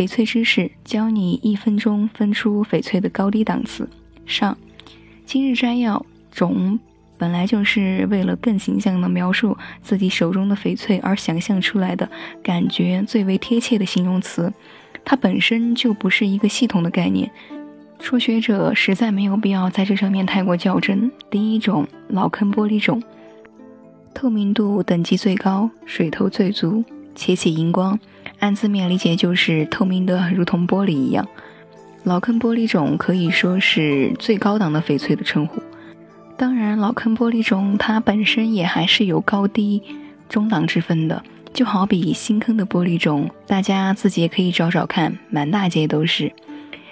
翡翠知识，教你一分钟分出翡翠的高低档次。上，今日摘要：种本来就是为了更形象地描述自己手中的翡翠而想象出来的感觉最为贴切的形容词，它本身就不是一个系统的概念。初学者实在没有必要在这上面太过较真。第一种，老坑玻璃种，透明度等级最高，水头最足，且起荧光，按字面理解就是透明的如同玻璃一样。老坑玻璃种可以说是最高档的翡翠的称呼。当然，老坑玻璃种它本身也还是有高低、中档之分的。就好比新坑的玻璃种，大家自己也可以找找看，满大街都是。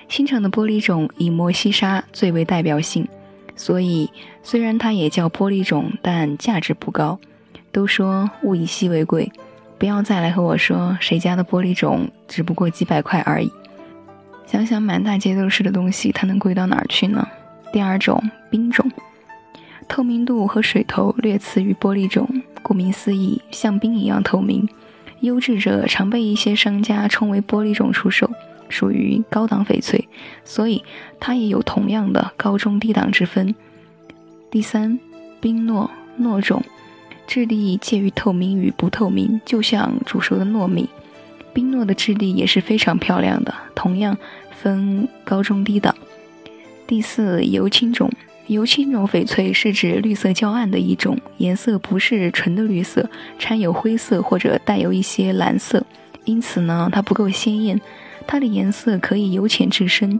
新城的玻璃种以摩西沙最为代表性，所以虽然它也叫玻璃种，但价值不高。都说物以稀为贵，不要再来和我说谁家的玻璃种只不过几百块而已。想想满大街都是的东西，它能贵到哪儿去呢？第二种冰种，透明度和水头略次于玻璃种，顾名思义，像冰一样透明。优质者常被一些商家称为玻璃种出售。属于高档翡翠，所以它也有同样的高中低档之分。第三，冰糯糯种，质地介于透明与不透明，就像煮熟的糯米。冰糯的质地也是非常漂亮的，同样分高中低档。第四，油青种，油青种翡翠是指绿色较暗的一种，颜色不是纯的绿色，掺有灰色或者带有一些蓝色，因此呢，它不够鲜艳。它的颜色可以由浅至深，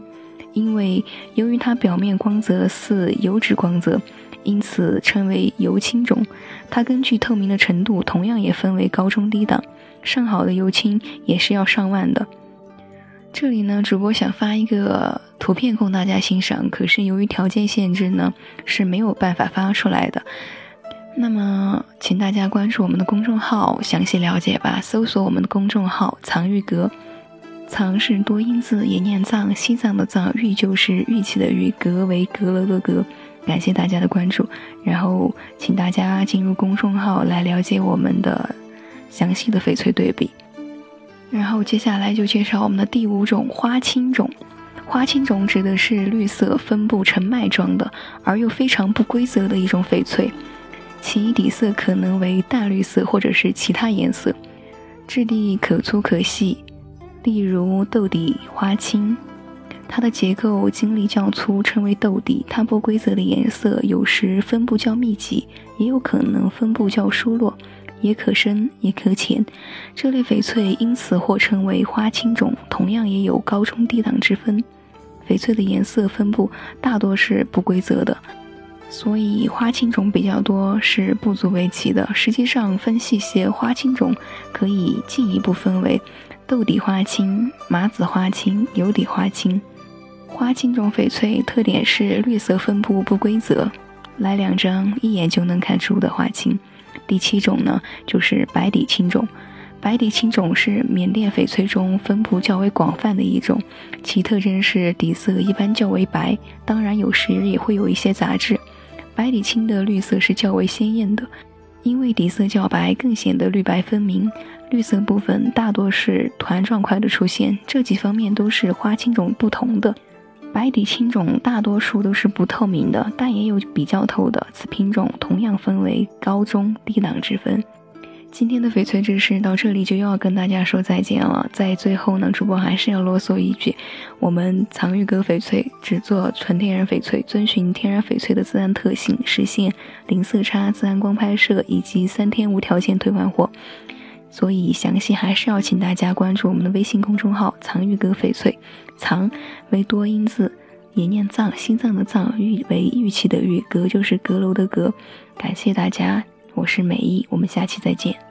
因为由于它表面光泽似油脂光泽，因此称为油青种。它根据透明的程度，同样也分为高中低档。上好的油青也是要上万的。这里呢，主播想发一个图片供大家欣赏，可是由于条件限制呢，是没有办法发出来的。那么，请大家关注我们的公众号，详细了解吧。搜索我们的公众号“藏玉阁”。藏是多音字，也念藏，西藏的藏，玉就是玉器的玉，阁为阁楼的阁。感谢大家的关注，然后请大家进入公众号来了解我们的详细的翡翠对比。然后接下来就介绍我们的第五种花青种。花青种指的是绿色分布成脉状的，而又非常不规则的一种翡翠，其底色可能为淡绿色或者是其他颜色，质地可粗可细。例如豆底花青，它的结构晶粒较粗，称为豆底。它不规则的颜色有时分布较密集，也有可能分布较疏落，也可深也可浅。这类翡翠因此或称为花青种，同样也有高中低档之分。翡翠的颜色分布大多是不规则的，所以花青种比较多是不足为奇的。实际上，分细些，花青种可以进一步分为。豆底花青、麻子花青、油底花青，花青种翡翠特点是绿色分布不规则。来两张一眼就能看出的花青。第七种呢，就是白底青种。白底青种是缅甸翡翠中分布较为广泛的一种，其特征是底色一般较为白，当然有时也会有一些杂质。白底青的绿色是较为鲜艳的。因为底色较白，更显得绿白分明。绿色部分大多是团状块的出现，这几方面都是花青种不同的。白底青种大多数都是不透明的，但也有比较透的。此品种同样分为高中低档之分。今天的翡翠知识到这里就又要跟大家说再见了。在最后呢，主播还是要啰嗦一句：我们藏玉阁翡翠只做纯天然翡翠，遵循天然翡翠的自然特性，实现零色差、自然光拍摄以及三天无条件退换货。所以详细还是要请大家关注我们的微信公众号“藏玉阁翡翠”，藏为多音字，也念藏，心脏的藏，玉为玉器的玉，阁就是阁楼的阁。感谢大家。我是美意，我们下期再见。